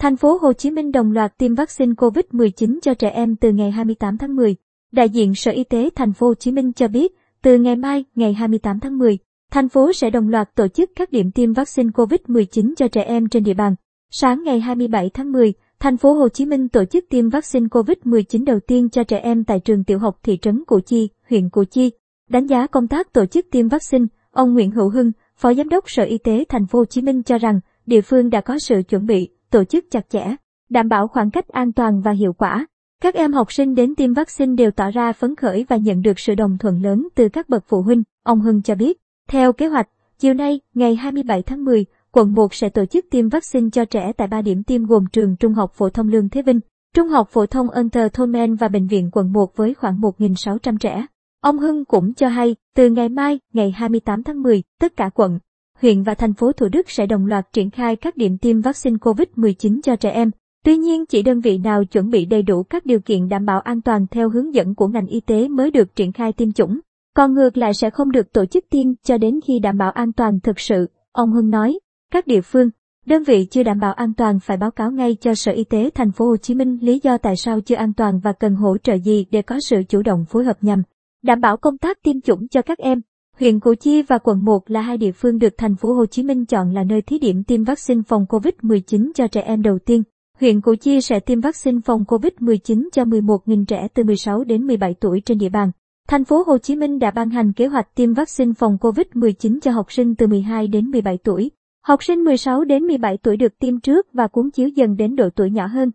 Thành phố Hồ Chí Minh đồng loạt tiêm vaccine COVID-19 cho trẻ em từ ngày 28 tháng 10. Đại diện Sở Y tế Thành phố Hồ Chí Minh cho biết, từ ngày mai, ngày 28 tháng 10, thành phố sẽ đồng loạt tổ chức các điểm tiêm vaccine COVID-19 cho trẻ em trên địa bàn. Sáng ngày 27 tháng 10, thành phố Hồ Chí Minh tổ chức tiêm vaccine COVID-19 đầu tiên cho trẻ em tại trường tiểu học thị trấn Củ Chi, huyện Củ Chi. Đánh giá công tác tổ chức tiêm vaccine, ông Nguyễn Hữu Hưng, Phó Giám đốc Sở Y tế Thành phố Hồ Chí Minh cho rằng địa phương đã có sự chuẩn bị, tổ chức chặt chẽ, đảm bảo khoảng cách an toàn và hiệu quả. Các em học sinh đến tiêm vaccine đều tỏ ra phấn khởi và nhận được sự đồng thuận lớn từ các bậc phụ huynh, ông Hưng cho biết. Theo kế hoạch, chiều nay, ngày 27 tháng 10, quận 1 sẽ tổ chức tiêm vaccine cho trẻ tại 3 điểm tiêm gồm trường Trung học phổ thông Lương Thế Vinh, Trung học phổ thông Enter Thonmen và Bệnh viện quận 1 với khoảng 1.600 trẻ. Ông Hưng cũng cho hay, từ ngày mai, ngày 28 tháng 10, tất cả quận, huyện và thành phố Thủ Đức sẽ đồng loạt triển khai các điểm tiêm vaccine COVID-19 cho trẻ em. Tuy nhiên, chỉ đơn vị nào chuẩn bị đầy đủ các điều kiện đảm bảo an toàn theo hướng dẫn của ngành y tế mới được triển khai tiêm chủng. Còn ngược lại sẽ không được tổ chức tiêm cho đến khi đảm bảo an toàn thực sự, ông Hưng nói. Các địa phương, đơn vị chưa đảm bảo an toàn phải báo cáo ngay cho Sở Y tế thành phố Hồ Chí Minh lý do tại sao chưa an toàn và cần hỗ trợ gì để có sự chủ động phối hợp nhằm đảm bảo công tác tiêm chủng cho các em. Huyện Củ Chi và quận 1 là hai địa phương được thành phố Hồ Chí Minh chọn là nơi thí điểm tiêm vaccine phòng COVID-19 cho trẻ em đầu tiên. Huyện Củ Chi sẽ tiêm vaccine phòng COVID-19 cho 11.000 trẻ từ 16 đến 17 tuổi trên địa bàn. Thành phố Hồ Chí Minh đã ban hành kế hoạch tiêm vaccine phòng COVID-19 cho học sinh từ 12 đến 17 tuổi. Học sinh 16 đến 17 tuổi được tiêm trước và cuốn chiếu dần đến độ tuổi nhỏ hơn.